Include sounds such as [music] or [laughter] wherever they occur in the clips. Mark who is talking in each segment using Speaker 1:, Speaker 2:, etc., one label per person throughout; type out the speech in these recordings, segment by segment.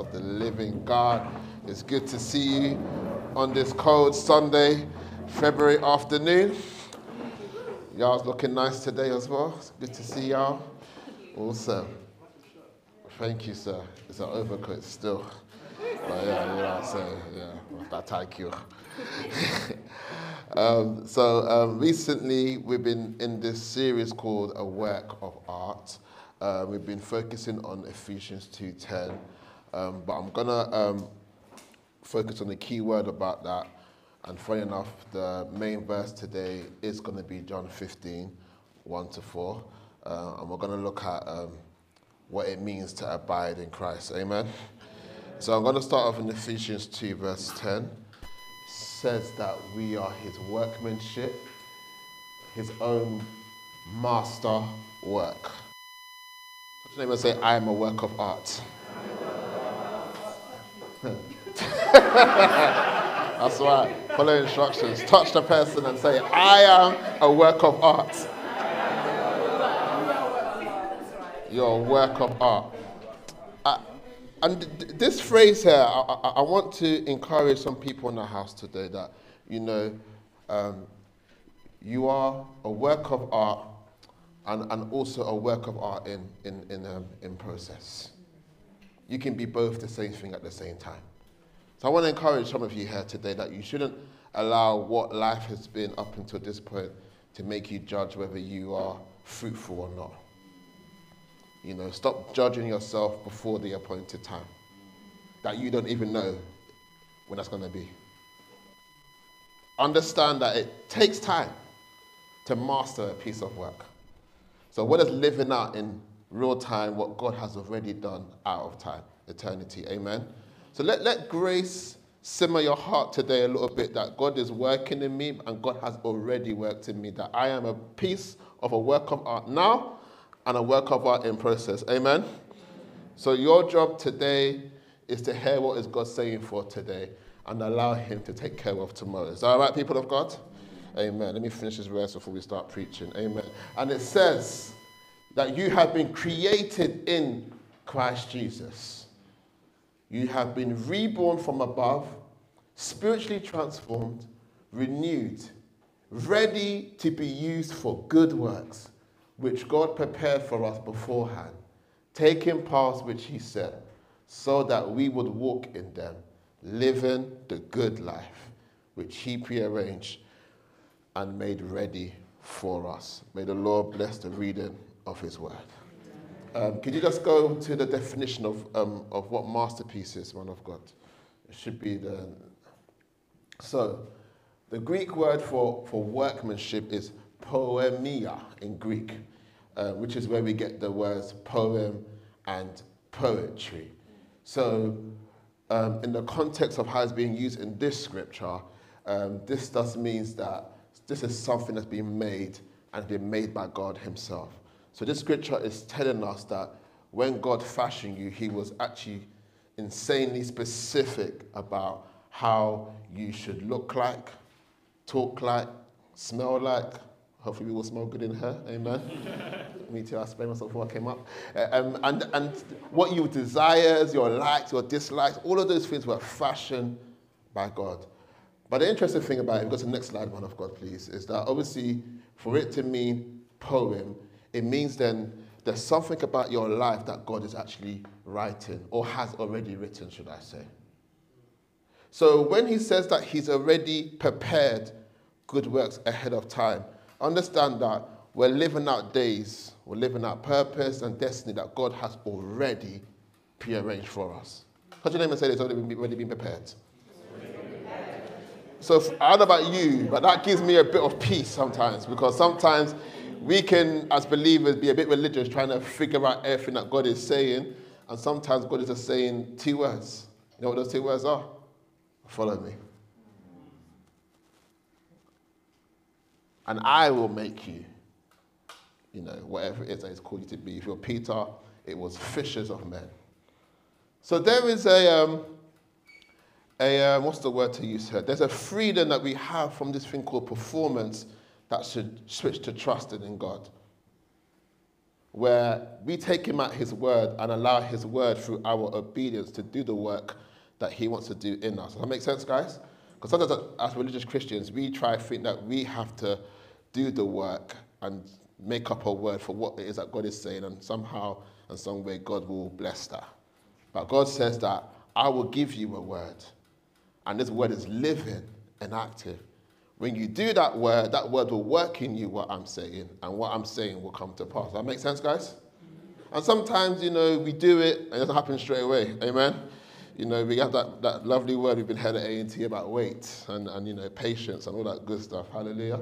Speaker 1: of the living God. It's good to see you on this cold Sunday, February afternoon. Y'all's looking nice today as well. It's good to see y'all. Awesome. Thank you, sir. It's an overcoat still. But yeah, you know what I'm saying? Yeah, that thank [laughs] you. um, so um, recently we've been in this series called A Work of Art. Uh, we've been focusing on Ephesians 2.10 um, but I'm to um, focus on the key word about that. And funny enough, the main verse today is going to be John 15, 1 to 4. Uh, and we're going to look at um, what it means to abide in Christ. Amen. So I'm going to start off in Ephesians 2, verse 10. It says that we are his workmanship, his own master work. Touch your name and say, I am a work of art. [laughs] That's right. Follow instructions. Touch the person and say, I am a work of art. You're a work of art. Uh, and th- this phrase here, I, I, I, want to encourage some people in the house today that, you know, um, you are a work of art and, and also a work of art in, in, in, um, in process. You can be both the same thing at the same time. So I want to encourage some of you here today that you shouldn't allow what life has been up until this point to make you judge whether you are fruitful or not. You know, stop judging yourself before the appointed time that you don't even know when that's going to be. Understand that it takes time to master a piece of work. So, what is living out in real time what God has already done out of time, eternity? Amen. So let, let grace simmer your heart today a little bit that God is working in me and God has already worked in me, that I am a piece of a work of art now and a work of art in process. Amen? So your job today is to hear what is God saying for today and allow Him to take care of tomorrow. Is that all right, people of God? Amen. Let me finish this verse before we start preaching. Amen. And it says that you have been created in Christ Jesus. You have been reborn from above, spiritually transformed, renewed, ready to be used for good works, which God prepared for us beforehand, taking paths which He set, so that we would walk in them, living the good life which He prearranged and made ready for us. May the Lord bless the reading of His word. Um, could you just go to the definition of, um, of what masterpiece is, of God? It should be the. So, the Greek word for, for workmanship is poiema in Greek, uh, which is where we get the words poem and poetry. So, um, in the context of how it's being used in this scripture, um, this does means that this is something that's been made and been made by God Himself. So this scripture is telling us that when God fashioned you, he was actually insanely specific about how you should look like, talk like, smell like. Hopefully, we will smell good in here. Amen. [laughs] Me too. I sprayed myself before I came up. Uh, um, and, and what you desires, your likes, your dislikes, all of those things were fashioned by God. But the interesting thing about it, go to the next slide, one of God, please, is that obviously for it to mean poem, it means then there's something about your life that God is actually writing or has already written, should I say. So when he says that he's already prepared good works ahead of time, understand that we're living out days, we're living out purpose and destiny that God has already prearranged for us. Touch your name and say it's already been, already been prepared. So I don't know about you, but that gives me a bit of peace sometimes because sometimes we can, as believers, be a bit religious trying to figure out everything that God is saying. And sometimes God is just saying two words. You know what those two words are? Follow me. And I will make you, you know, whatever it is that He's called you to be. If you're Peter, it was fishers of men. So there is a, um, a um, what's the word to use here? There's a freedom that we have from this thing called performance that should switch to trusting in God. where we take him at his word and allow his word through our obedience to do the work that he wants to do in us. Does that make sense, guys? Because sometimes as religious Christians, we try to think that we have to do the work and make up a word for what it is that God is saying, and somehow and some way God will bless that. But God says that I will give you a word, and this word is living and active. When you do that word, that word will work in you what I'm saying, and what I'm saying will come to pass. That makes sense, guys? And sometimes, you know, we do it and it doesn't happen straight away. Amen? You know, we have that, that lovely word we've been heard at A&T about wait and, and, you know, patience and all that good stuff. Hallelujah.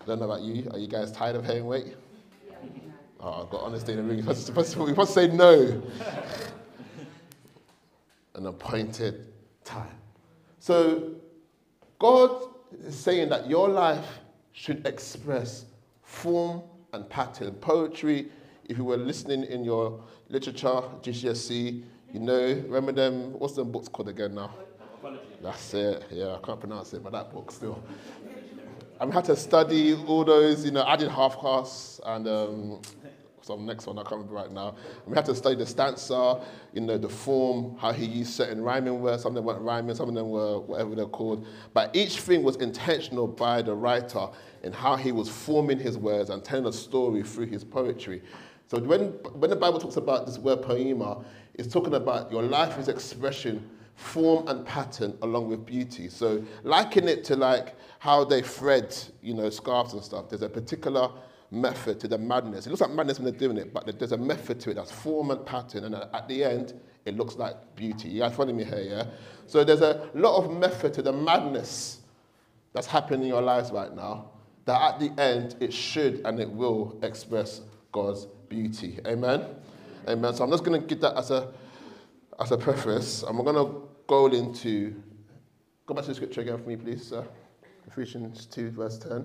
Speaker 1: I don't know about you. Are you guys tired of hearing wait? Oh, I've got honesty in the room. You're [laughs] supposed to, say no. [laughs] An appointed time. So, God saying that your life should express form and pattern. Poetry, if you were listening in your literature, GCSE, you know, remember them, what's them books called again now? That's it, yeah, I can't pronounce it, but that book still. I had to study all those, you know, I did Half-Caste and um, some next one I can't remember right now. And we had to study the stanza, you know, the form, how he used certain rhyming words. Some of them weren't rhyming, some of them were whatever they're called. But each thing was intentional by the writer in how he was forming his words and telling a story through his poetry. So when, when the Bible talks about this word poema, it's talking about your life is expression, form and pattern along with beauty. So liken it to like how they thread, you know, scarves and stuff. There's a particular method to the madness. It looks like madness when they're doing it, but there's a method to it that's form and pattern, and at the end, it looks like beauty. You guys follow me here, yeah? So there's a lot of method to the madness that's happening in your lives right now, that at the end, it should and it will express God's beauty. Amen? Amen. So I'm just going to give that as a, as a preface. I'm going to go into, go back to the scripture again for me, please, sir. Ephesians 2, verse 10.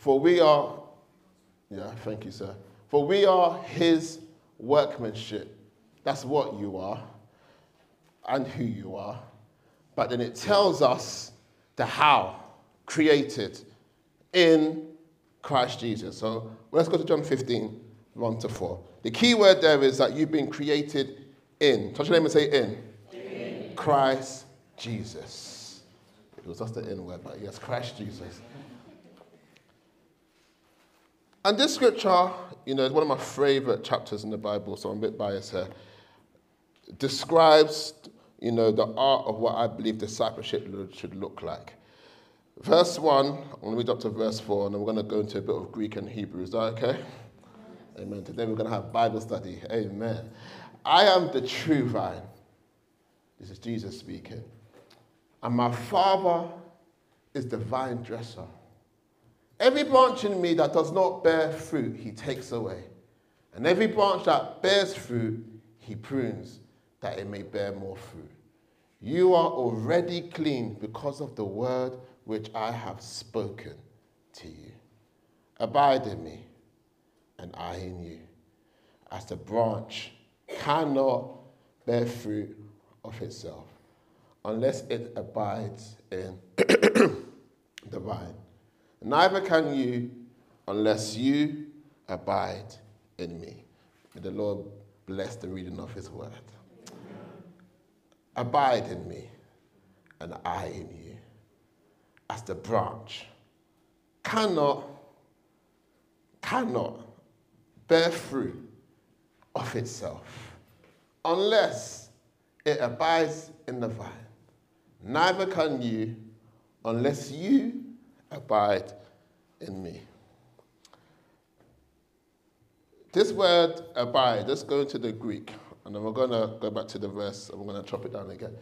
Speaker 1: For we are, yeah, thank you, sir. For we are his workmanship. That's what you are and who you are. But then it tells us the how, created in Christ Jesus. So let's go to John 15, 1 to 4. The key word there is that you've been created in. Touch your name and say in. in. Christ Jesus. It was just the in word, but yes, Christ Jesus. And this scripture, you know, is one of my favorite chapters in the Bible, so I'm a bit biased here. Describes, you know, the art of what I believe discipleship should look like. Verse 1, I'm going to read up to verse 4, and then we're going to go into a bit of Greek and Hebrew. Is that okay? Amen. Today we're going to have Bible study. Amen. I am the true vine. This is Jesus speaking. And my Father is the vine dresser. Every branch in me that does not bear fruit, he takes away. And every branch that bears fruit, he prunes, that it may bear more fruit. You are already clean because of the word which I have spoken to you. Abide in me, and I in you. As the branch cannot bear fruit of itself unless it abides in [clears throat] the vine. Neither can you unless you abide in me. May the Lord bless the reading of his word. Abide in me, and I in you. As the branch cannot, cannot bear fruit of itself unless it abides in the vine. Neither can you unless you abide in me. This word abide, let's go into the Greek, and then we're going to go back to the verse and we're going to chop it down again.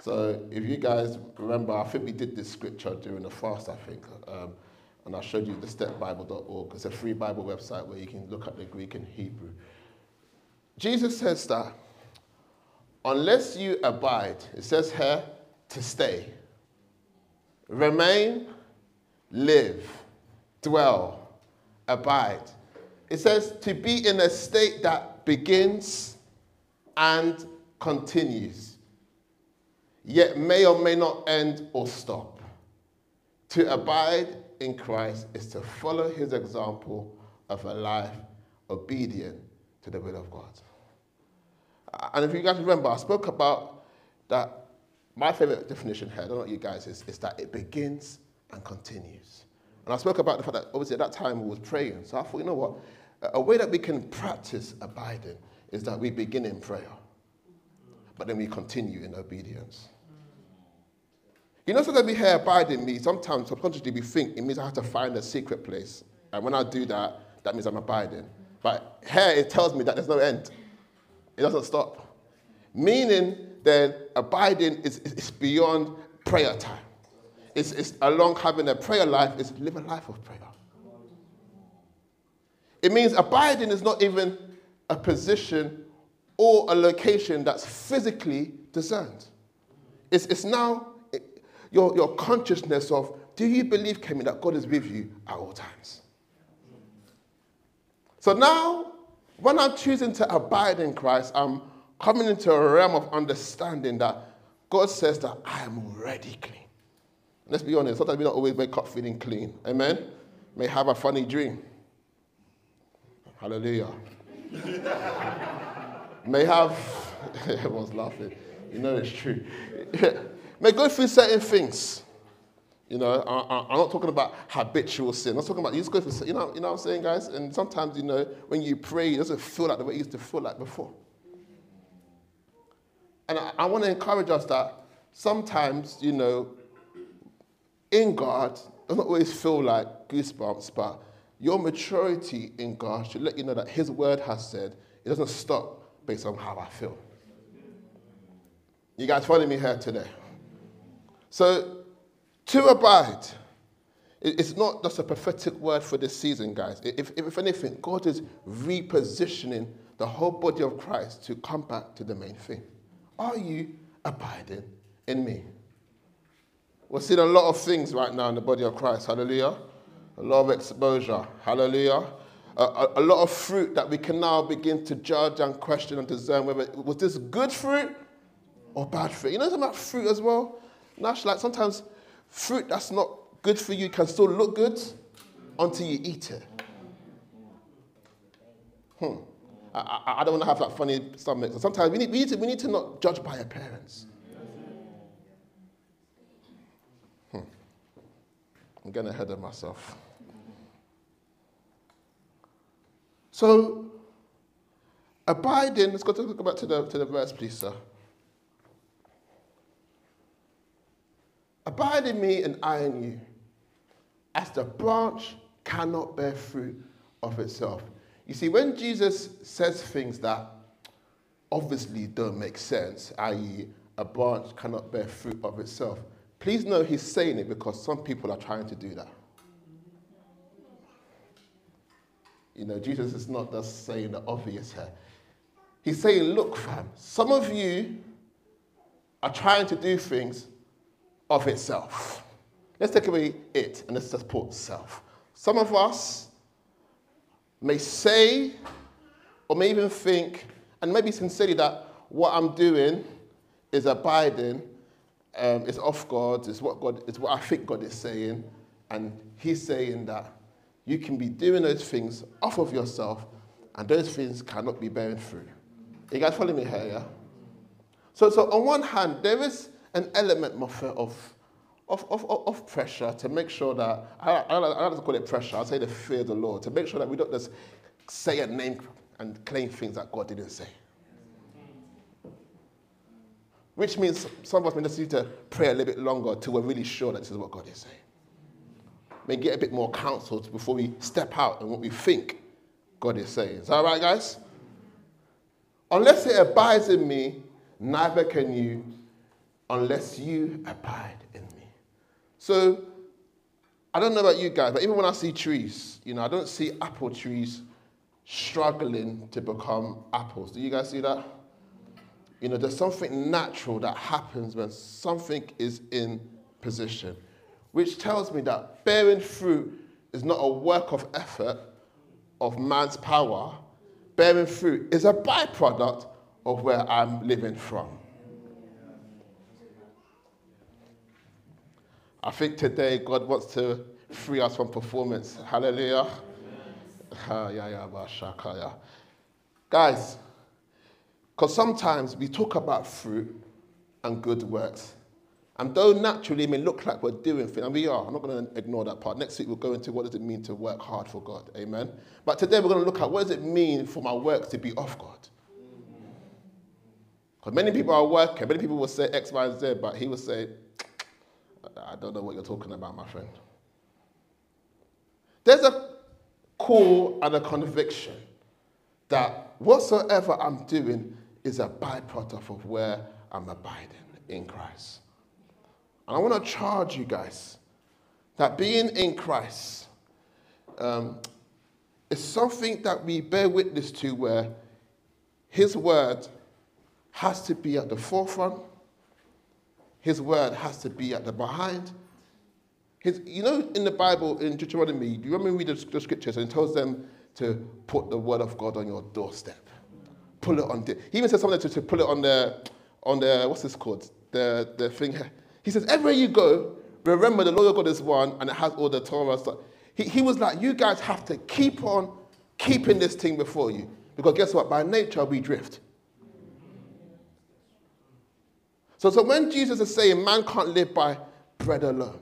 Speaker 1: So, if you guys remember, I think we did this scripture during the fast, I think, um, and I showed you the stepbible.org. It's a free Bible website where you can look at the Greek and Hebrew. Jesus says that unless you abide, it says here, to stay, remain, live, dwell, abide. It says to be in a state that begins and continues, yet may or may not end or stop. To abide in Christ is to follow his example of a life obedient to the will of God. And if you guys remember, I spoke about that. My favorite definition here, I don't know what you guys is, is that it begins and continues. And I spoke about the fact that obviously at that time we was praying. So I thought, you know what? A way that we can practice abiding is that we begin in prayer, but then we continue in obedience. You know, sometimes we hear abiding means sometimes subconsciously we think it means I have to find a secret place. And when I do that, that means I'm abiding. But here it tells me that there's no end. It doesn't stop. Meaning, then, abiding is, is, is beyond prayer time. It's, it's along having a prayer life, it's live a life of prayer. It means abiding is not even a position or a location that's physically discerned. It's, it's now your, your consciousness of do you believe, Kemi, that God is with you at all times? So now when I'm choosing to abide in Christ, I'm coming into a realm of understanding that God says that I am already clean. Let's be honest, sometimes we don't always wake up feeling clean. Amen? May have a funny dream. Hallelujah. [laughs] May have, [laughs] everyone's laughing. You know it's true. [laughs] May go through certain things. You know, I, am not talking about habitual sin. I'm not talking about you just go through, you know, you know what I'm saying, guys? And sometimes, you know, when you pray, it doesn't feel like the way it used to feel like before. And I, I want to encourage us that sometimes, you know, in God, doesn't always feel like goosebumps, but your maturity in God should let you know that His word has said it doesn't stop based on how I feel. You guys following me here today? So to abide. It's not just a prophetic word for this season, guys. If, if anything, God is repositioning the whole body of Christ to come back to the main thing. Are you abiding in me? We're seeing a lot of things right now in the body of Christ. Hallelujah. A lot of exposure. Hallelujah. A, a, a lot of fruit that we can now begin to judge and question and discern whether was this good fruit or bad fruit. You know something about fruit as well? Nash, like sometimes Fruit that's not good for you can still look good until you eat it. Hmm. I, I, I don't want to have that funny stomach. Sometimes we need, we, need to, we need to not judge by appearance. I'm getting ahead of myself. So, abiding, let's go, to, go back to the, to the verse, please, sir. Abide in me and I in you, as the branch cannot bear fruit of itself. You see, when Jesus says things that obviously don't make sense, i.e., a branch cannot bear fruit of itself, please know he's saying it because some people are trying to do that. You know, Jesus is not just saying the obvious here. He's saying, look, fam, some of you are trying to do things of itself. Let's take away it and let's just put self. Some of us may say or may even think, and maybe sincerely, that what I'm doing is abiding, um, is off God, it's what God is what I think God is saying, and He's saying that you can be doing those things off of yourself, and those things cannot be bearing fruit. You guys follow me here, yeah? So, so on one hand, there is an element of, of, of, of, pressure to make sure that, I, I, I don't to call it pressure, I'll say the fear of the Lord, to make sure that we don't just say a name and claim things that God didn't say. Which means some of us may just need to pray a little bit longer until we're really sure that this is what God is saying. May get a bit more counsel before we step out and what we think God is saying. Is that right, guys? Unless it abides in me, neither can you unless you abide in me. So, I don't know about you guys, but even when I see trees, you know, I don't see apple trees struggling to become apples. Do you guys see that? You know, there's something natural that happens when something is in position, which tells me that bearing fruit is not a work of effort of man's power. Bearing fruit is a byproduct of where I'm living from. I think today God wants to free us from performance. Hallelujah. Guys, because sometimes we talk about fruit and good works. And though naturally it may look like we're doing things, and we are, I'm not going to ignore that part. Next week we'll go into what does it mean to work hard for God. Amen. But today we're going to look at what does it mean for my work to be of God. Because many people are working, many people will say X, Y, and Z, but he will say, I don't know what you're talking about, my friend. There's a call and a conviction that whatsoever I'm doing is a byproduct of where I'm abiding in Christ. And I want to charge you guys that being in Christ um, is something that we bear witness to where His word has to be at the forefront, His word has to be at the behind. His, you know, in the Bible, in Deuteronomy, do you remember we read the, the scriptures and it tells them to put the word of God on your doorstep? Pull it on. The, he even says something to, to pull it on the, on the, what's this called? The, the thing. He says, everywhere you go, remember the Lord God is one and it has all the Torah stuff. He, he was like, you guys have to keep on keeping this thing before you. Because guess what? By nature, we drift. So, so when Jesus is saying man can't live by bread alone,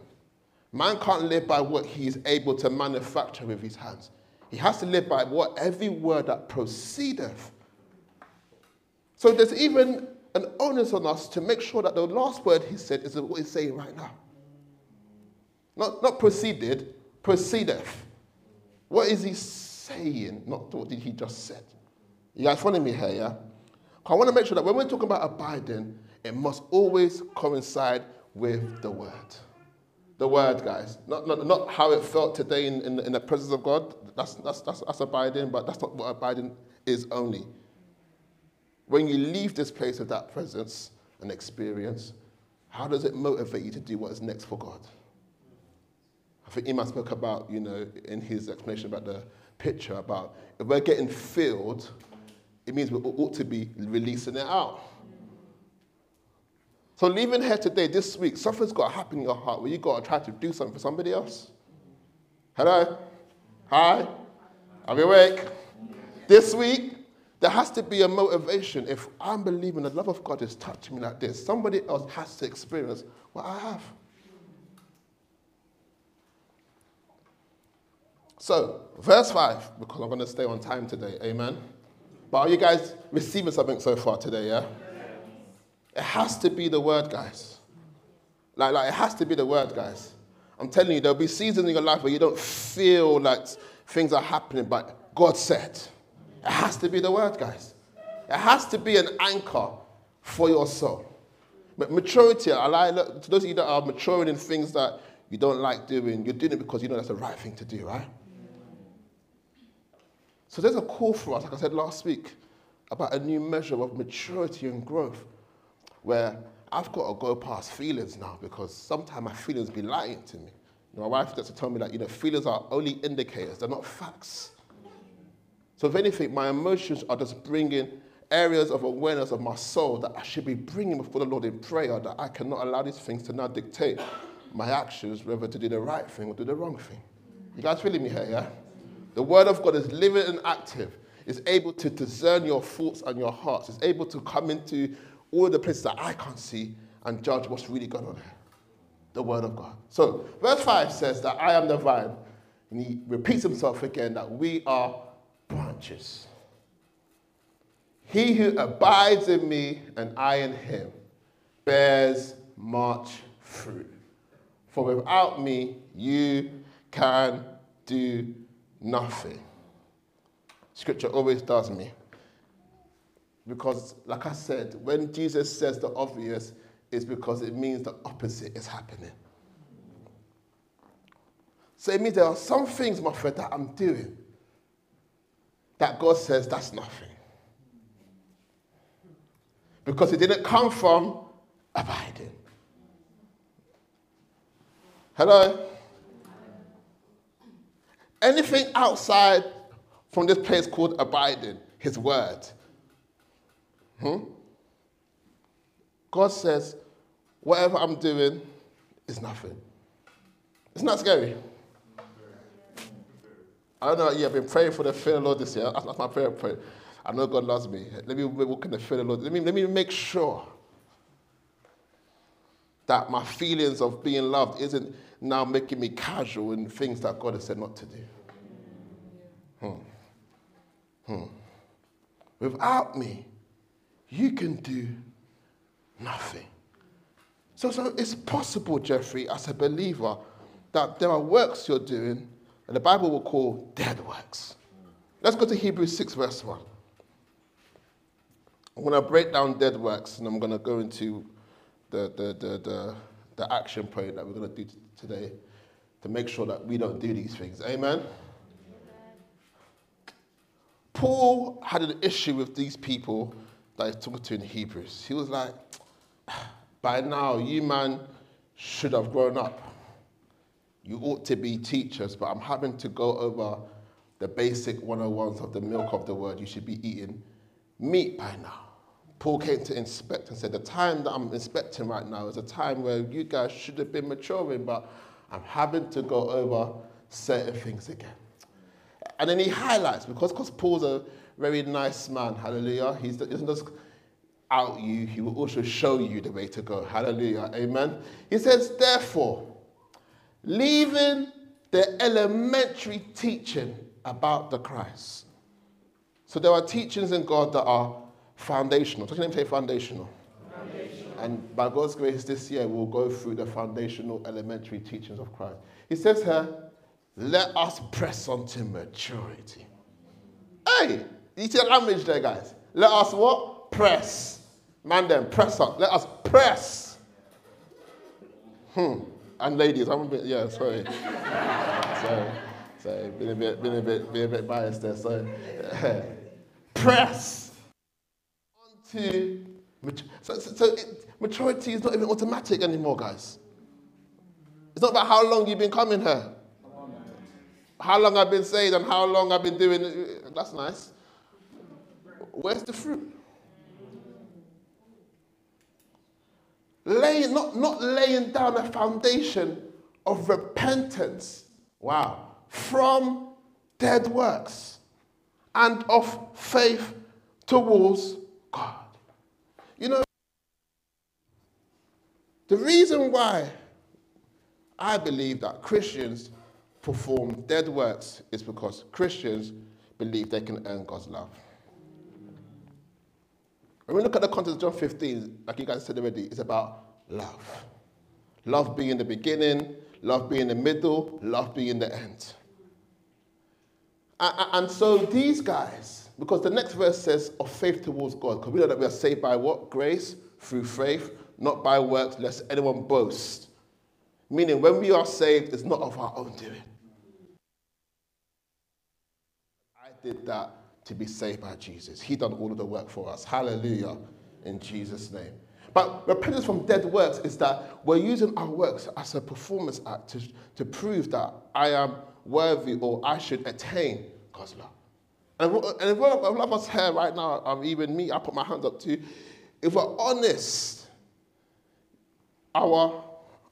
Speaker 1: man can't live by what he is able to manufacture with his hands. He has to live by what every word that proceedeth. So there's even an onus on us to make sure that the last word he said is what he's saying right now. Not, not proceeded, proceedeth. What is he saying? Not what did he just said. You guys following me here, yeah? I want to make sure that when we're talking about abiding, it must always coincide with the word. The word, guys. Not, not, not how it felt today in, in, in the presence of God. That's, that's, that's, that's abiding, but that's not what abiding is only. When you leave this place of that presence and experience, how does it motivate you to do what is next for God? I think Iman spoke about, you know, in his explanation about the picture, about if we're getting filled, it means we ought to be releasing it out. So leaving here today, this week, something's got to happen in your heart where you've got to try to do something for somebody else. Hello? Hi? Are we awake? This week, there has to be a motivation. If I'm believing the love of God is touching me like this, somebody else has to experience what I have. So, verse 5, because I'm going to stay on time today, amen. But are you guys receiving something so far today, yeah? It has to be the word, guys. Like, like it has to be the word, guys. I'm telling you, there'll be seasons in your life where you don't feel like things are happening, but God said. It has to be the word, guys. It has to be an anchor for your soul. But maturity, I like, to those of you that are maturing in things that you don't like doing, you're doing it because you know that's the right thing to do, right? So there's a call for us, like I said last week, about a new measure of maturity and growth where I've got to go past feelings now because sometimes my feelings be lying to me. My wife does to tell me that, you know, feelings are only indicators, they're not facts. So, if anything, my emotions are just bringing areas of awareness of my soul that I should be bringing before the Lord in prayer, that I cannot allow these things to now dictate my actions, whether to do the right thing or do the wrong thing. You guys feeling me here, yeah? The Word of God is living and active, is able to discern your thoughts and your hearts, is able to come into all the places that I can't see and judge what's really going on here. The Word of God. So, verse 5 says that I am the vine. And he repeats himself again that we are He who abides in me and I in him bears much fruit. For without me, you can do nothing. Scripture always does me. Because, like I said, when Jesus says the obvious, is because it means the opposite is happening. So it means there are some things, my friend, that I'm doing that God says that's nothing. Because it didn't come from abiding. Hello? Anything outside from this place called abiding, his word. Hmm? God says, whatever I'm doing is nothing. It's not scary. I don't know, yeah, I've been praying for the fear of the Lord this year. That's, that's my prayer. prayer. I know God loves me. Let me walk in the fear of the Lord. Let me, let me make sure that my feelings of being loved isn't now making me casual in things that God has said not to do. Hmm. Hmm. Without me, you can do nothing. So, so it's possible, Jeffrey, as a believer, that there are works you're doing that the Bible will call dead works. Let's go to Hebrews 6, verse 1. I'm going to break down dead works and I'm going to go into the, the, the, the, the action point that we're going to do today to make sure that we don't do these things. Amen? Amen? Paul had an issue with these people that he's talking to in Hebrews. He was like, ah, by now, you man should have grown up. You ought to be teachers, but I'm having to go over the basic 101s of the milk of the word. You should be eating meat by now. Paul came to inspect and said, The time that I'm inspecting right now is a time where you guys should have been maturing, but I'm having to go over certain things again. And then he highlights, because because Paul's a very nice man, hallelujah, he doesn't just out you, he will also show you the way to go. Hallelujah. Amen. He says, therefore, leaving the elementary teaching about the Christ. So there are teachings in God that are foundational. Does your name say foundational? foundational? And by God's grace, this year we'll go through the foundational elementary teachings of Christ. He says here, let us press on to maturity. Hey, you see the language there, guys? Let us what? Press. Man, then press on. Let us press. Hmm. And ladies, I'm a bit, yeah, sorry. sorry. Sorry, been a bit, been a bit, been a bit biased there. So, [laughs] press onto so, so, so it, maturity is not even automatic anymore, guys. It's not about how long you've been coming here, how long I've been saved, and how long I've been doing. That's nice. Where's the fruit? Laying, not, not laying down a foundation of repentance, wow, from dead works and of faith towards God. You know, the reason why I believe that Christians perform dead works is because Christians believe they can earn God's love. When we look at the context of John 15, like you guys said already, it's about love. Love being the beginning, love being the middle, love being the end. And so these guys, because the next verse says of faith towards God, because we know that we are saved by what? Grace, through faith, not by works, lest anyone boast. Meaning, when we are saved, it's not of our own doing. I did that to be saved by Jesus. He done all of the work for us. Hallelujah. In Jesus' name. But repentance from dead works is that we're using our works as a performance act to, to prove that I am worthy or I should attain God's love. And, and if one of us here right now, um, even me, I put my hands up to, if we're honest, our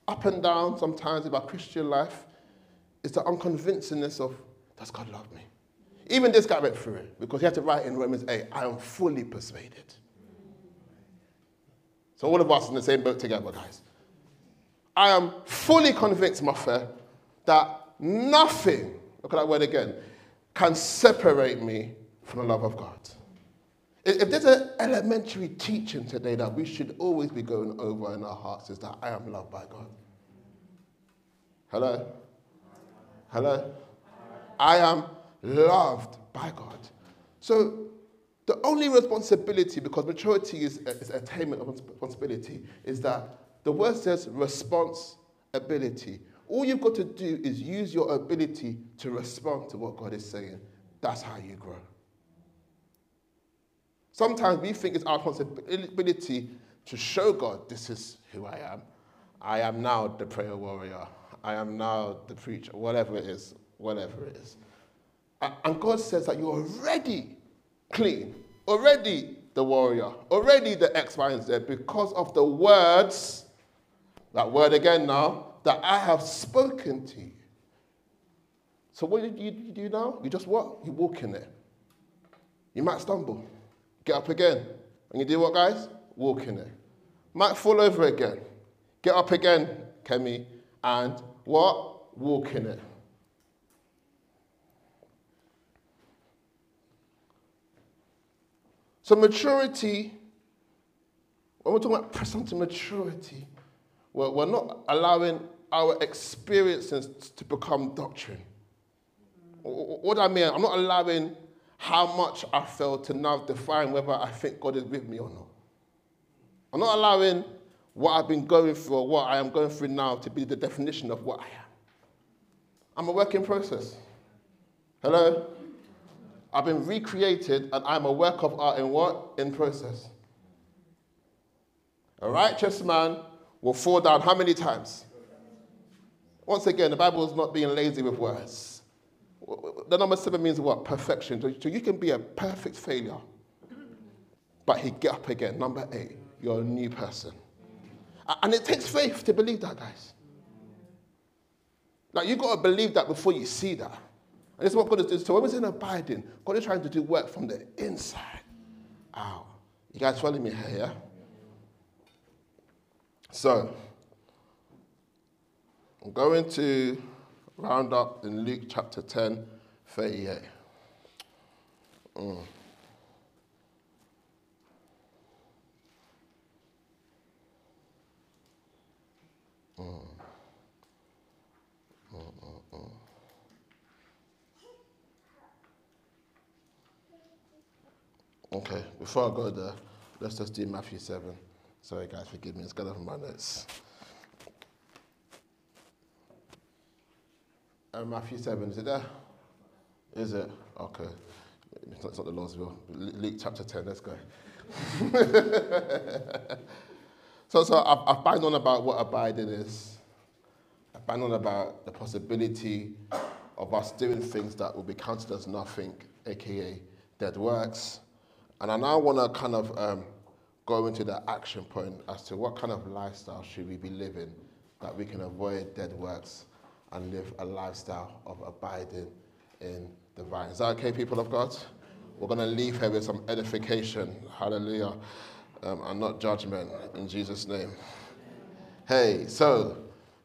Speaker 1: up and down sometimes of our Christian life is the unconvincingness of, does God love me? Even this guy went through it because he had to write in Romans 8, I am fully persuaded. So all of us in the same boat together, guys. I am fully convinced, friend, that nothing, look at that word again, can separate me from the love of God. If there's an elementary teaching today that we should always be going over in our hearts, is that I am loved by God. Hello? Hello? I am loved by God. So the only responsibility, because maturity is, is attainment of responsibility, is that the word says responsibility. All you've got to do is use your ability to respond to what God is saying. That's how you grow. Sometimes we think it's our responsibility to show God, this is who I am. I am now the prayer warrior. I am now the preacher, whatever it is, whatever it is. And God says that you're already clean. Already the warrior, already the X, Y, and Z, because of the words, that word again now, that I have spoken to you. So what do you, do now? You just what? You walk in it. You might stumble. Get up again. And you do what, guys? Walk in it. Might fall over again. Get up again, Kemi, and what? Walk in it. So maturity, when we're talking about to maturity, we're, we're not allowing our experiences to become doctrine. What I mean, I'm not allowing how much I feel to now define whether I think God is with me or not. I'm not allowing what I've been going through or what I am going through now to be the definition of what I am. I'm a work in process. Hello? I've been recreated and I'm a work of art in what? In process. A righteous man will fall down how many times? Once again, the Bible is not being lazy with words. The number seven means what? Perfection. So you can be a perfect failure, but he get up again. Number eight, you're a new person. And it takes faith to believe that, guys. Like, you've got to believe that before you see that. And this is what God is doing. So when we're in abiding, God is trying to do work from the inside out. You guys following me here, yeah? So, I'm going to round up in Luke chapter 10, 38. Mm. Mm. Okay, before I go there, let's just do Matthew 7. Sorry, guys, forgive me, it's got off my notes. Uh, Matthew 7, is it there? Is it? Okay. It's not, it's not the Lord's will. Luke chapter 10, let's go. [laughs] so so I've, I've banged on about what abiding is. I've banged on about the possibility of us doing things that will be counted as nothing, aka dead works. And I now want to kind of um, go into the action point as to what kind of lifestyle should we be living that we can avoid dead works and live a lifestyle of abiding in the vine. Is that okay, people of God? We're going to leave here with some edification, hallelujah, um, and not judgment in Jesus' name. Hey, so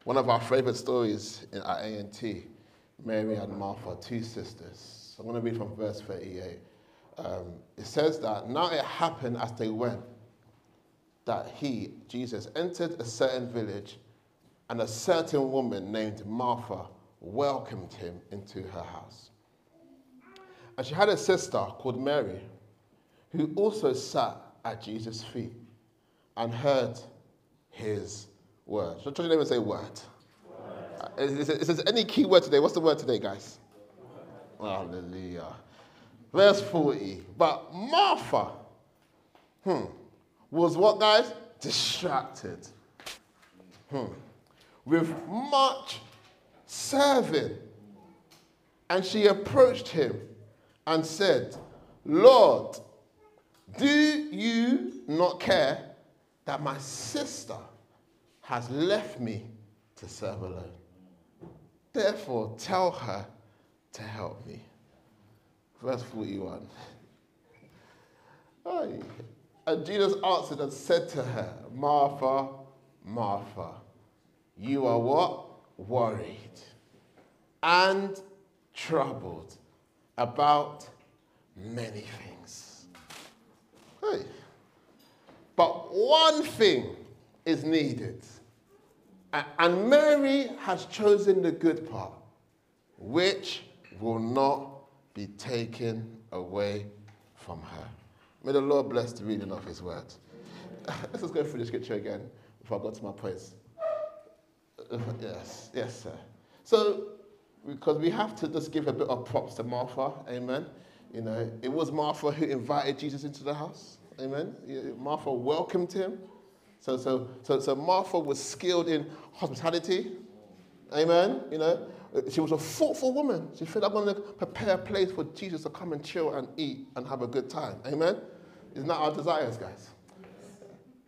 Speaker 1: one of our favorite stories in, at ANT, Mary and Martha, two sisters. So I'm going to read from verse 38 um, it says that now it happened as they went that he, Jesus, entered a certain village and a certain woman named Martha welcomed him into her house. And she had a sister called Mary who also sat at Jesus' feet and heard his word. So, name and say word. word. Uh, there any key word today? What's the word today, guys? Hallelujah. Verse 40. But Martha, hmm, was what, guys? Distracted. Hmm. With much serving. And she approached him and said, Lord, do you not care that my sister has left me to serve alone? Therefore, tell her to help me. Verse 41. And Jesus answered and said to her, Martha, Martha, you are what? Worried and troubled about many things. Hey. But one thing is needed. And Mary has chosen the good part, which will not be taken away from her. May the Lord bless the reading of his word. [laughs] Let's just go through the scripture again before I go to my points. [laughs] Yes, yes, sir. So, because we have to just give a bit of props to Martha, amen. You know, it was Martha who invited Jesus into the house, amen. Martha welcomed him. So, so, so, so Martha was skilled in hospitality, amen. You know, Uh, she was a thoughtful woman. She said, I'm going to prepare a place for Jesus to come and chill and eat and have a good time. Amen? Isn't that our desires, guys?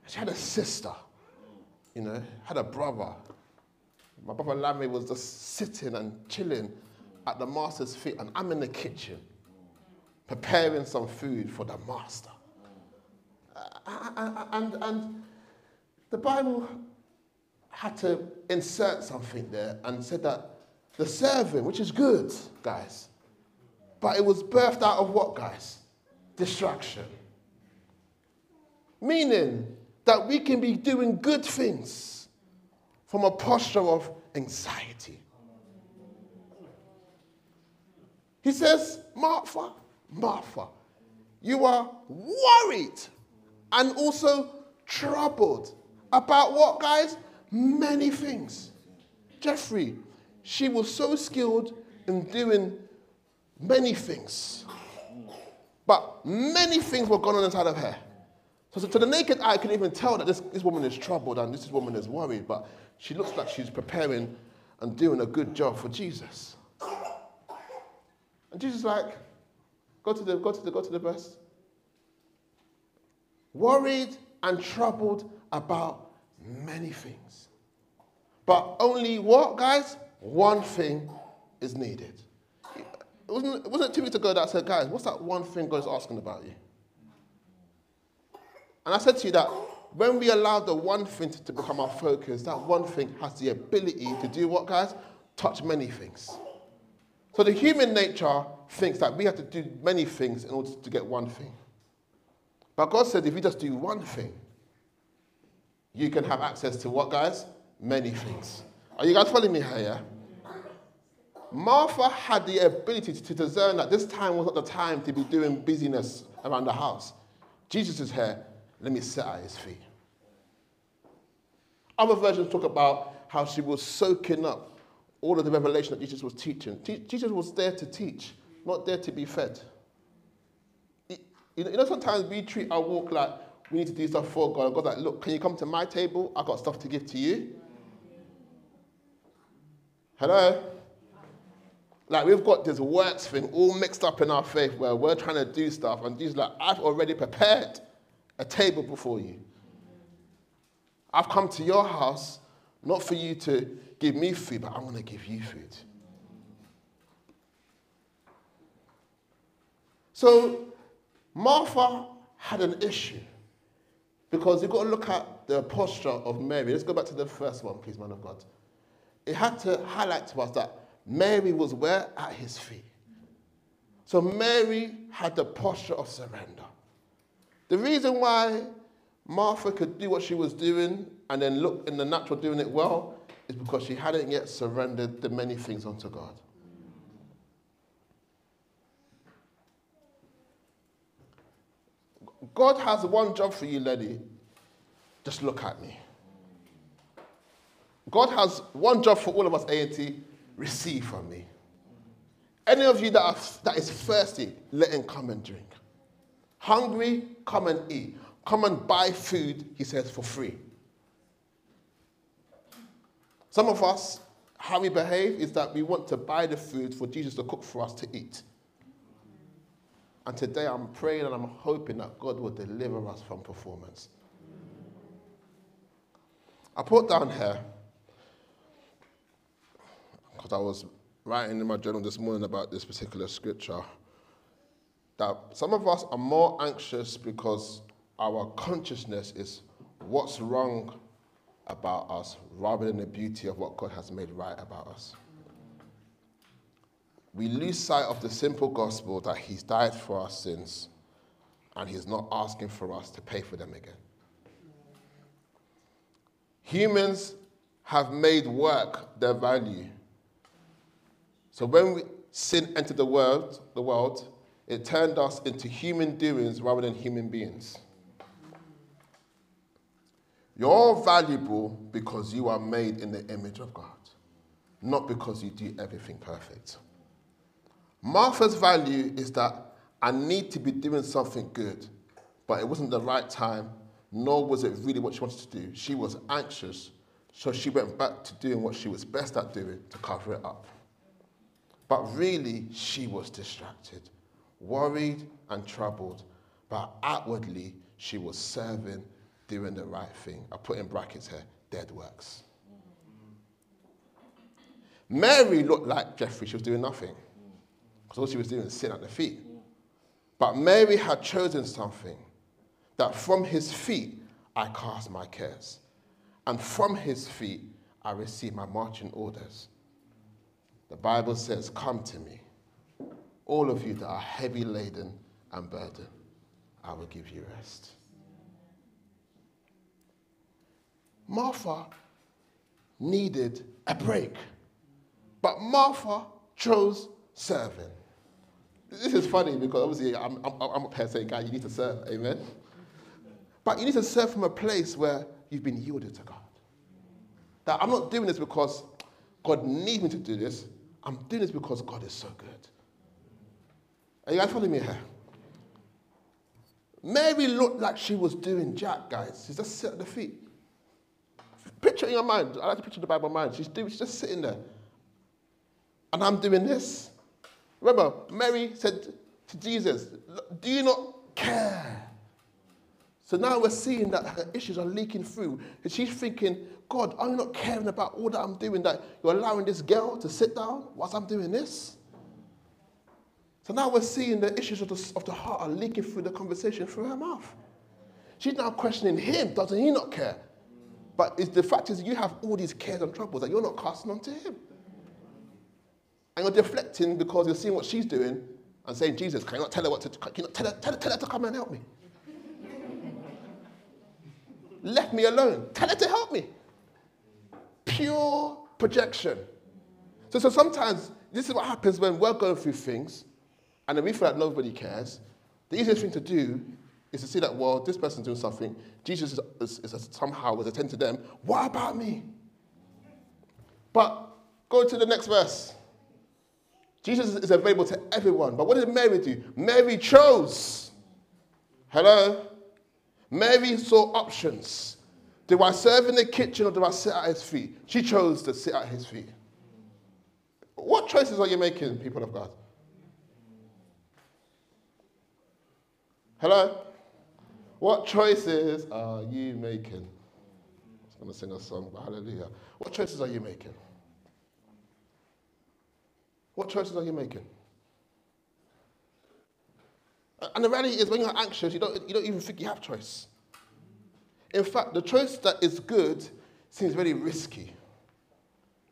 Speaker 1: She had a sister, you know, had a brother. My brother Lammy was just sitting and chilling at the master's feet, and I'm in the kitchen preparing some food for the master. Uh, uh, uh and, and the Bible had to insert something there and said that the serving, which is good, guys, but it was birthed out of what, guys? Distraction. Meaning that we can be doing good things from a posture of anxiety. He says, Martha, Martha, you are worried and also troubled about what, guys? Many things. Jeffrey, she was so skilled in doing many things. But many things were going on inside of her. So, so to the naked eye, I can even tell that this, this woman is troubled and this woman is worried, but she looks like she's preparing and doing a good job for Jesus. And Jesus is like, go to the, go to the, go to the verse. Worried and troubled about many things. But only what, guys? One thing is needed. It wasn't, wasn't two weeks ago that I said, guys, what's that one thing God's asking about you? And I said to you that when we allow the one thing to become our focus, that one thing has the ability to do what, guys? Touch many things. So the human nature thinks that we have to do many things in order to get one thing. But God said if you just do one thing, you can have access to what, guys? Many things. Are you guys following me here? Yeah? Martha had the ability to discern that this time was not the time to be doing busyness around the house. Jesus is here. Let me sit at his feet. Other versions talk about how she was soaking up all of the revelation that Jesus was teaching. Te- Jesus was there to teach, not there to be fed. You know, sometimes we treat our walk like we need to do stuff for God. God's like, look, can you come to my table? I've got stuff to give to you. Hello? Like we've got this works thing all mixed up in our faith where we're trying to do stuff, and Jesus like, I've already prepared a table before you. I've come to your house not for you to give me food, but I'm going to give you food. So Martha had an issue because you've got to look at the posture of Mary. Let's go back to the first one, please, man of God. It had to highlight to us that Mary was where? At his feet. So Mary had the posture of surrender. The reason why Martha could do what she was doing and then look in the natural doing it well is because she hadn't yet surrendered the many things unto God. God has one job for you, lady. Just look at me. God has one job for all of us, A&T. Receive from me. Any of you that, are, that is thirsty, let him come and drink. Hungry, come and eat. Come and buy food, he says, for free. Some of us, how we behave is that we want to buy the food for Jesus to cook for us to eat. And today I'm praying and I'm hoping that God will deliver us from performance. I put down here, because I was writing in my journal this morning about this particular scripture, that some of us are more anxious because our consciousness is what's wrong about us rather than the beauty of what God has made right about us. We lose sight of the simple gospel that He's died for our sins and He's not asking for us to pay for them again. Humans have made work their value. So when we, sin entered the world, the world, it turned us into human doings rather than human beings. You're valuable because you are made in the image of God, not because you do everything perfect. Martha's value is that I need to be doing something good, but it wasn't the right time, nor was it really what she wanted to do. She was anxious, so she went back to doing what she was best at doing to cover it up. But really, she was distracted, worried, and troubled, but outwardly, she was serving doing the right thing. I put in brackets here dead works. Mary looked like Jeffrey. She was doing nothing. Because all she was doing was sitting at the feet. But Mary had chosen something that from his feet I cast my cares. And from his feet I receive my marching orders. The Bible says, Come to me, all of you that are heavy laden and burdened, I will give you rest. Martha needed a break, but Martha chose serving. This is funny because obviously I'm, I'm, I'm saying, God, you need to serve, amen? But you need to serve from a place where you've been yielded to God. That I'm not doing this because God needs me to do this. I'm doing this because God is so good. Are you guys following me here? Mary looked like she was doing Jack, guys. She's just sitting at the feet. Picture in your mind. I like to picture the Bible in mind. She's, doing, she's just sitting there. And I'm doing this. Remember, Mary said to Jesus, Do you not care? So now we're seeing that her issues are leaking through. And she's thinking, God, are you not caring about all that I'm doing? That you're allowing this girl to sit down whilst I'm doing this? So now we're seeing the issues of the, of the heart are leaking through the conversation through her mouth. She's now questioning him. Doesn't he not care? But the fact is, you have all these cares and troubles that you're not casting onto him. And you're deflecting because you're seeing what she's doing and saying, Jesus, can you not tell her what to, can you not tell her, tell her, tell her to come and help me? Left me alone. Tell her to help me. Pure projection. So, so sometimes this is what happens when we're going through things and then we feel like nobody cares. The easiest thing to do is to see that, well, this person's doing something. Jesus is, is, is somehow was attending to them. What about me? But go to the next verse. Jesus is available to everyone. But what did Mary do? Mary chose. Hello? Mary saw options. Do I serve in the kitchen or do I sit at his feet? She chose to sit at his feet. What choices are you making, people of God? Hello? What choices are you making? I was going to sing a song, but hallelujah. What choices are you making? What choices are you making? And the reality is, when you're anxious, you don't, you don't even think you have choice. In fact, the choice that is good seems very risky.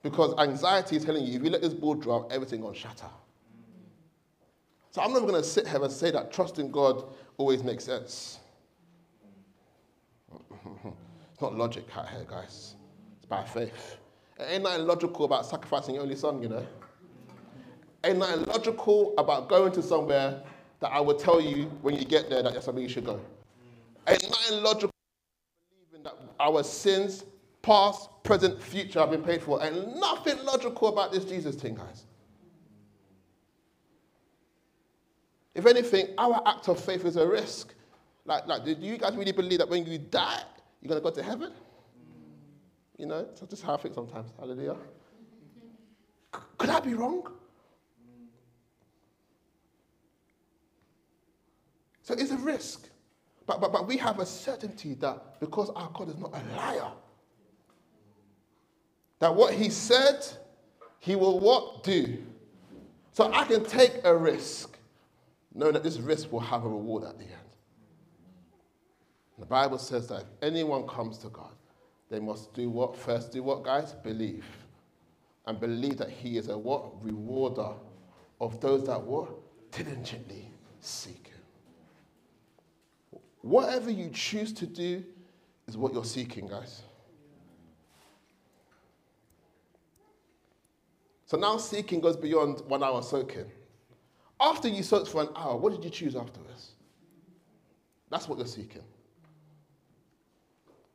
Speaker 1: Because anxiety is telling you, if you let this ball drop, everything will shatter. So I'm never going to sit here and say that trusting God always makes sense. it's not logic out here, guys. It's by faith. It ain't nothing logical about sacrificing your only son, you know. Ain't nothing logical about going to somewhere that I will tell you when you get there that that's something you should go. Mm. Ain't not logical believing that our sins, past, present, future, have been paid for. And nothing logical about this Jesus thing, guys. If anything, our act of faith is a risk. Like, like, do you guys really believe that when you die, you're going to go to heaven? Mm. You know, that's just how I think sometimes. Hallelujah. Could I be wrong? So it's a risk. But, but, but we have a certainty that because our God is not a liar, that what he said, he will what? Do. So I can take a risk knowing that this risk will have a reward at the end. The Bible says that if anyone comes to God, they must do what? First, do what, guys? Believe. And believe that He is a what? Rewarder of those that what? Diligently seek. Whatever you choose to do is what you're seeking, guys. So now seeking goes beyond one hour soaking. After you searched for an hour, what did you choose afterwards? That's what you're seeking.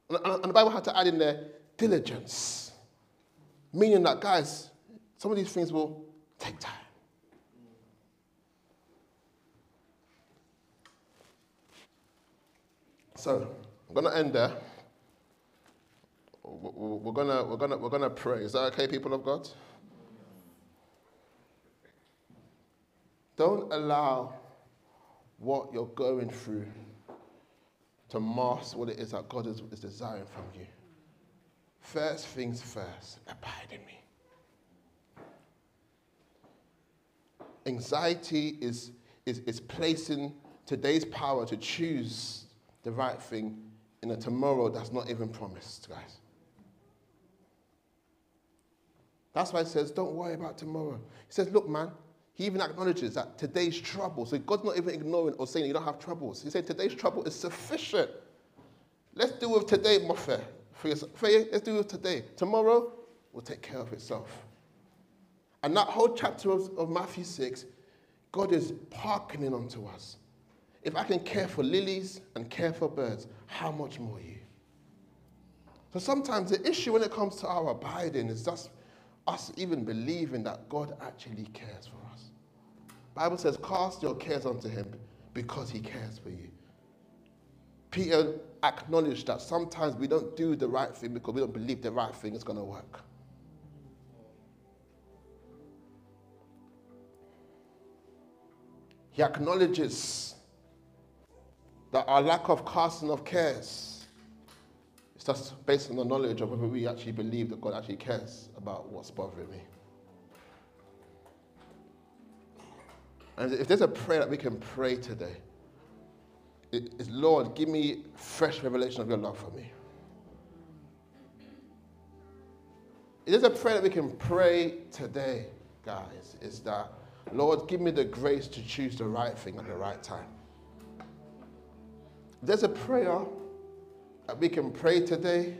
Speaker 1: And, the Bible had to add in there diligence, meaning that, guys, some of these things will take time. So, I'm going to end there. We're going to, we're to, we're to pray. Is that okay, people of God? Don't allow what you're going through to mask what it is that God is, is desiring from you. First things first, abide in me. Anxiety is, is, is placing today's power to choose the right thing in a tomorrow that's not even promised, guys. That's why he says, don't worry about tomorrow. He says, look, man, he even acknowledges that today's trouble, so God's not even ignoring or saying you don't have troubles. He said today's trouble is sufficient. Let's deal with today, fair. For yourself. Let's deal with today. Tomorrow will take care of itself. And that whole chapter of, of Matthew 6, God is parking onto us. If I can care for lilies and care for birds, how much more you? So sometimes the issue when it comes to our abiding is just us even believing that God actually cares for us. Bible says, cast your cares onto him because he cares for you. Peter acknowledged that sometimes we don't do the right thing because we don't believe the right thing is going to work. He acknowledges that our lack of casting of cares is just based on the knowledge of whether we actually believe that God actually cares about what's bothering me. And if there's a prayer that we can pray today, it is Lord, give me fresh revelation of your love for me. It is a prayer that we can pray today, guys, is that, Lord, give me the grace to choose the right thing at the right time. There's a prayer that we can pray today,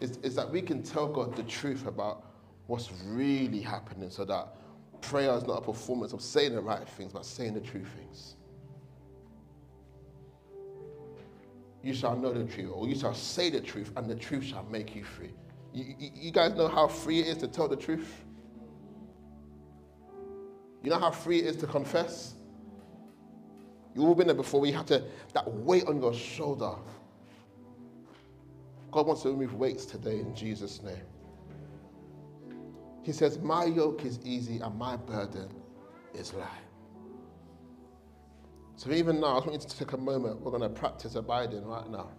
Speaker 1: is, is that we can tell God the truth about what's really happening so that prayer is not a performance of saying the right things, but saying the true things. You shall know the truth, or you shall say the truth, and the truth shall make you free. You, you, you guys know how free it is to tell the truth? You know how free it is to confess? You've been there before We have to, that weight on your shoulder. God wants to remove weights today in Jesus' name. He says, My yoke is easy and my burden is light. So even now, I just want you to take a moment. We're going to practice abiding right now.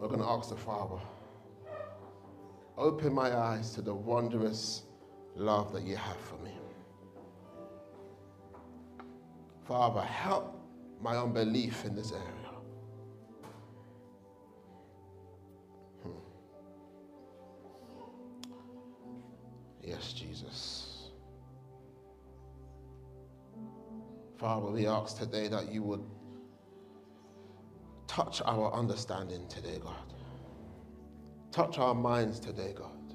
Speaker 1: We're going to ask the Father, open my eyes to the wondrous love that you have for me. Father, help my unbelief in this area. Yes, Jesus. Father, we ask today that you would touch our understanding today, God. Touch our minds today, God.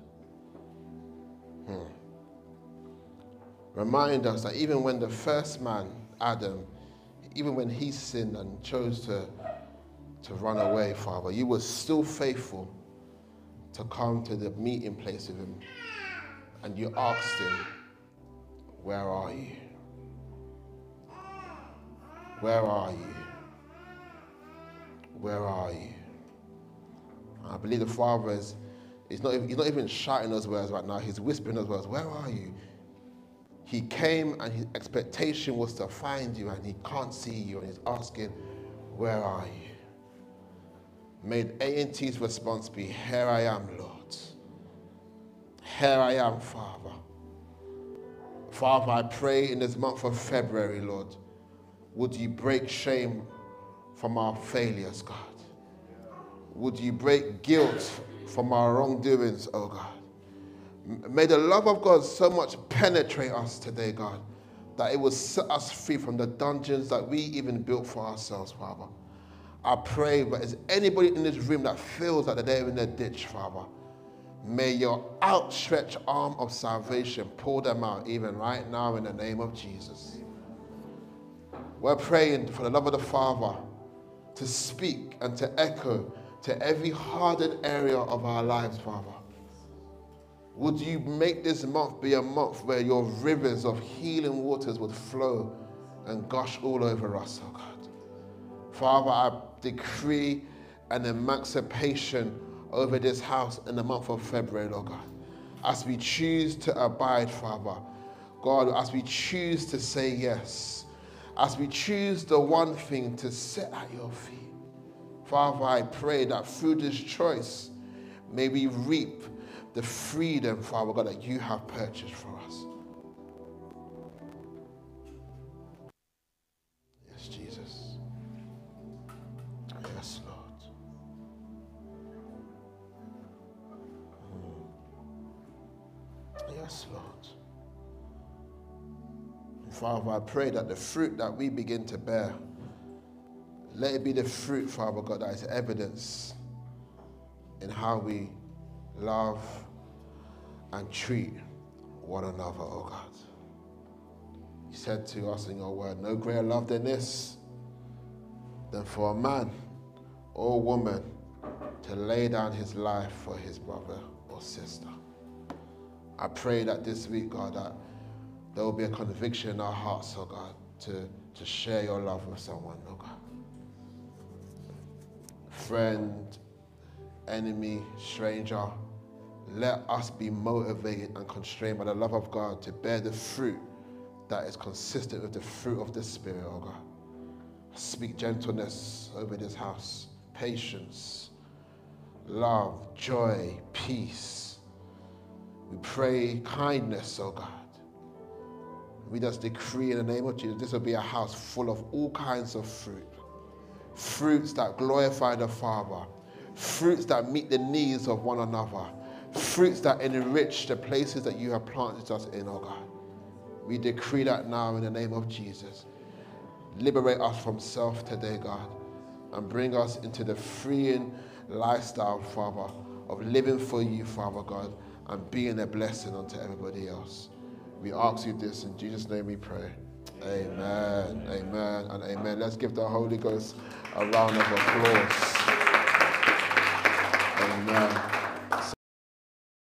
Speaker 1: Hmm. Remind us that even when the first man, Adam, even when he sinned and chose to, to run away, Father, you were still faithful to come to the meeting place with him and you asked him, Where are you? Where are you? Where are you? I believe the Father is not, he's not even shouting those words right now, he's whispering those words, Where are you? He came and his expectation was to find you and he can't see you and he's asking, Where are you? May A&T's response be, Here I am, Lord. Here I am, Father. Father, I pray in this month of February, Lord, would you break shame from our failures, God? Would you break guilt from our wrongdoings, oh God? May the love of God so much penetrate us today, God, that it will set us free from the dungeons that we even built for ourselves, Father. I pray, but is anybody in this room that feels that they're in the ditch, Father? May your outstretched arm of salvation pull them out even right now in the name of Jesus. We're praying for the love of the Father to speak and to echo to every hardened area of our lives, Father. Would you make this month be a month where your rivers of healing waters would flow and gush all over us, oh God? Father, I decree an emancipation over this house in the month of February, Lord God. As we choose to abide, Father, God, as we choose to say yes, as we choose the one thing to sit at your feet. Father, I pray that through this choice, may we reap the freedom, Father God, that you have purchased for us. Yes, Jesus. Yes, Lord. Mm. Yes, Lord. Father, I pray that the fruit that we begin to bear, let it be the fruit, Father God, that is evidence in how we love and treat one another, oh God. You said to us in your word, no greater love than this, than for a man or woman to lay down his life for his brother or sister. I pray that this week, God, that there will be a conviction in our hearts, oh God, to, to share your love with someone, oh God. Friend, enemy, stranger, let us be motivated and constrained by the love of God to bear the fruit that is consistent with the fruit of the Spirit, oh God. Speak gentleness over this house, patience, love, joy, peace. We pray kindness, oh God. We just decree in the name of Jesus, this will be a house full of all kinds of fruit. Fruits that glorify the Father, fruits that meet the needs of one another, fruits that enrich the places that you have planted us in, oh God. We decree that now in the name of Jesus. Liberate us from self today, God, and bring us into the freeing lifestyle, Father, of living for you, Father God, and being a blessing unto everybody else. We ask you this in Jesus' name we pray. Amen, amen, and amen. Let's give the Holy Ghost a round of applause. Amen.